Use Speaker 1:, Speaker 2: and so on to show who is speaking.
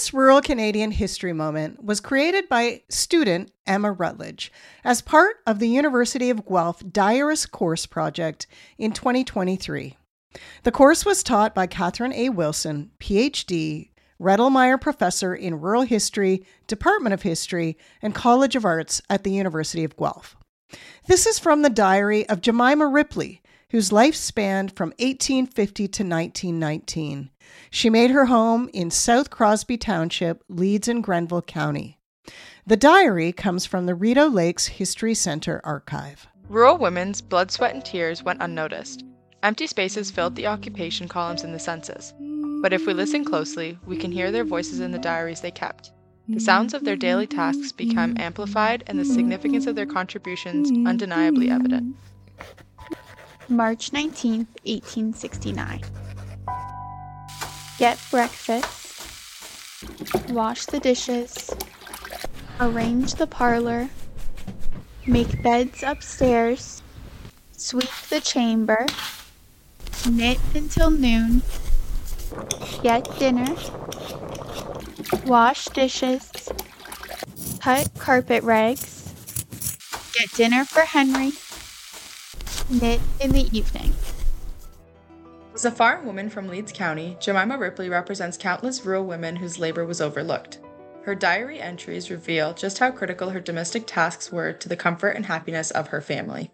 Speaker 1: This rural Canadian history moment was created by student Emma Rutledge as part of the University of Guelph Diarist Course Project in 2023. The course was taught by Catharine A. Wilson, PhD, Redelmeier Professor in Rural History, Department of History, and College of Arts at the University of Guelph. This is from the diary of Jemima Ripley, whose life spanned from 1850 to 1919. She made her home in South Crosby Township, Leeds and Grenville County. The diary comes from the Rideau Lakes History Center archive.
Speaker 2: Rural women's blood, sweat, and tears went unnoticed. Empty spaces filled the occupation columns in the census. But if we listen closely, we can hear their voices in the diaries they kept. The sounds of their daily tasks become amplified and the significance of their contributions undeniably evident.
Speaker 3: March 19th, 1869. Get breakfast, wash the dishes, arrange the parlor, make beds upstairs, sweep the chamber, knit until noon, get dinner, wash dishes, cut carpet rags, get dinner for Henry, knit in the evening.
Speaker 2: As a farm woman from Leeds County, Jemima Ripley represents countless rural women whose labor was overlooked. Her diary entries reveal just how critical her domestic tasks were to the comfort and happiness of her family.